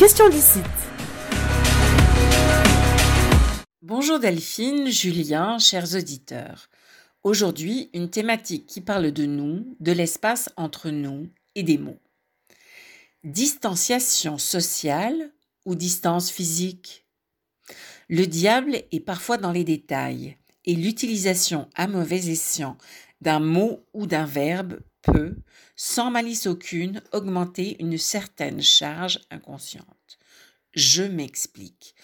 question d'ici. Bonjour Delphine, Julien, chers auditeurs. Aujourd'hui, une thématique qui parle de nous, de l'espace entre nous et des mots. Distanciation sociale ou distance physique? Le diable est parfois dans les détails et l'utilisation à mauvais escient d'un mot ou d'un verbe peut, sans malice aucune, augmenter une certaine charge inconsciente. Je m'explique.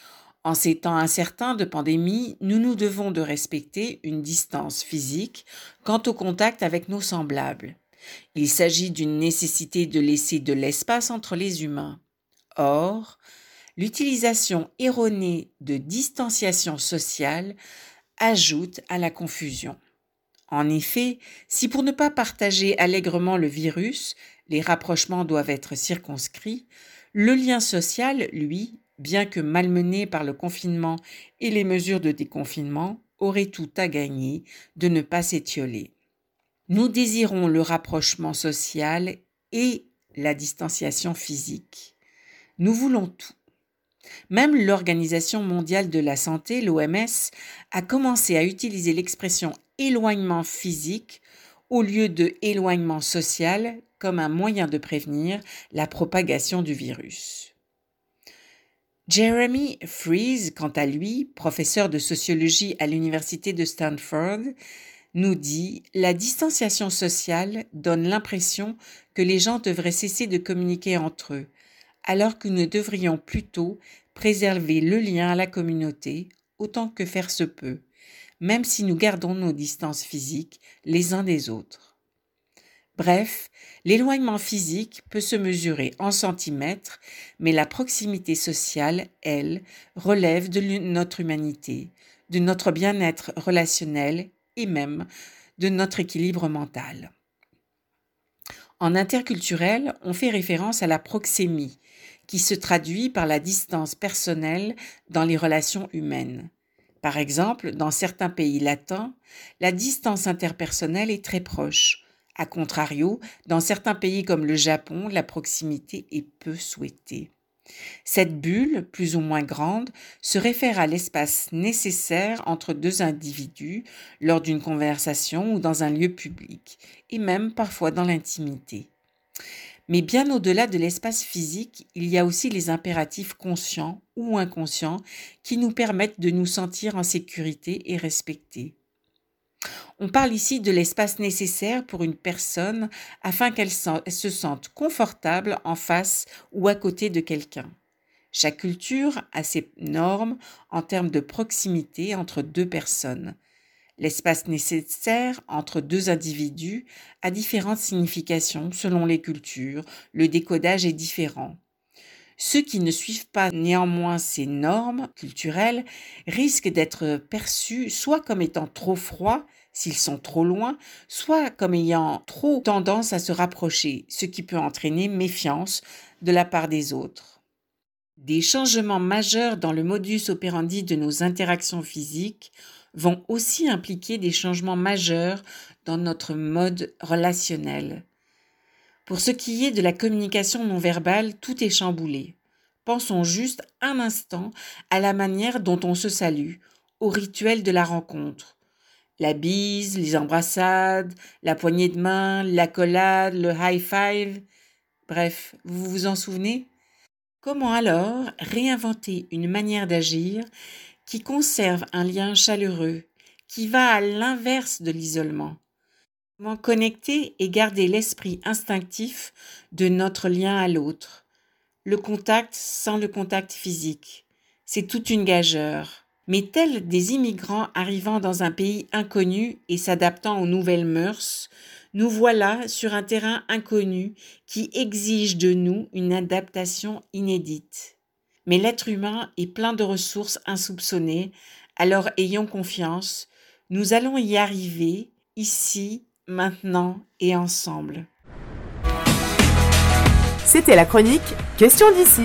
En ces temps incertains de pandémie, nous nous devons de respecter une distance physique quant au contact avec nos semblables. Il s'agit d'une nécessité de laisser de l'espace entre les humains. Or, l'utilisation erronée de distanciation sociale ajoute à la confusion. En effet, si pour ne pas partager allègrement le virus, les rapprochements doivent être circonscrits, le lien social, lui, bien que malmené par le confinement et les mesures de déconfinement, aurait tout à gagner de ne pas s'étioler. Nous désirons le rapprochement social et la distanciation physique. Nous voulons tout. Même l'Organisation mondiale de la santé, l'OMS, a commencé à utiliser l'expression éloignement physique au lieu de éloignement social comme un moyen de prévenir la propagation du virus. Jeremy Fries, quant à lui, professeur de sociologie à l'université de Stanford, nous dit La distanciation sociale donne l'impression que les gens devraient cesser de communiquer entre eux, alors que nous devrions plutôt préserver le lien à la communauté autant que faire se peut, même si nous gardons nos distances physiques les uns des autres. Bref, l'éloignement physique peut se mesurer en centimètres, mais la proximité sociale, elle, relève de notre humanité, de notre bien-être relationnel et même de notre équilibre mental. En interculturel, on fait référence à la proxémie, qui se traduit par la distance personnelle dans les relations humaines. Par exemple, dans certains pays latins, la distance interpersonnelle est très proche, a contrario, dans certains pays comme le Japon, la proximité est peu souhaitée. Cette bulle, plus ou moins grande, se réfère à l'espace nécessaire entre deux individus lors d'une conversation ou dans un lieu public, et même parfois dans l'intimité. Mais bien au-delà de l'espace physique, il y a aussi les impératifs conscients ou inconscients qui nous permettent de nous sentir en sécurité et respectés. On parle ici de l'espace nécessaire pour une personne afin qu'elle se sente confortable en face ou à côté de quelqu'un. Chaque culture a ses normes en termes de proximité entre deux personnes. L'espace nécessaire entre deux individus a différentes significations selon les cultures, le décodage est différent. Ceux qui ne suivent pas néanmoins ces normes culturelles risquent d'être perçus soit comme étant trop froids s'ils sont trop loin, soit comme ayant trop tendance à se rapprocher, ce qui peut entraîner méfiance de la part des autres. Des changements majeurs dans le modus operandi de nos interactions physiques vont aussi impliquer des changements majeurs dans notre mode relationnel. Pour ce qui est de la communication non verbale, tout est chamboulé. Pensons juste un instant à la manière dont on se salue, au rituel de la rencontre. La bise, les embrassades, la poignée de main, l'accolade, le high five. Bref, vous vous en souvenez? Comment alors réinventer une manière d'agir qui conserve un lien chaleureux, qui va à l'inverse de l'isolement? Comment connecter et garder l'esprit instinctif de notre lien à l'autre? Le contact sans le contact physique. C'est toute une gageure. Mais tels des immigrants arrivant dans un pays inconnu et s'adaptant aux nouvelles mœurs, nous voilà sur un terrain inconnu qui exige de nous une adaptation inédite. Mais l'être humain est plein de ressources insoupçonnées, alors ayons confiance, nous allons y arriver, ici, maintenant et ensemble. C'était la chronique Question d'ici.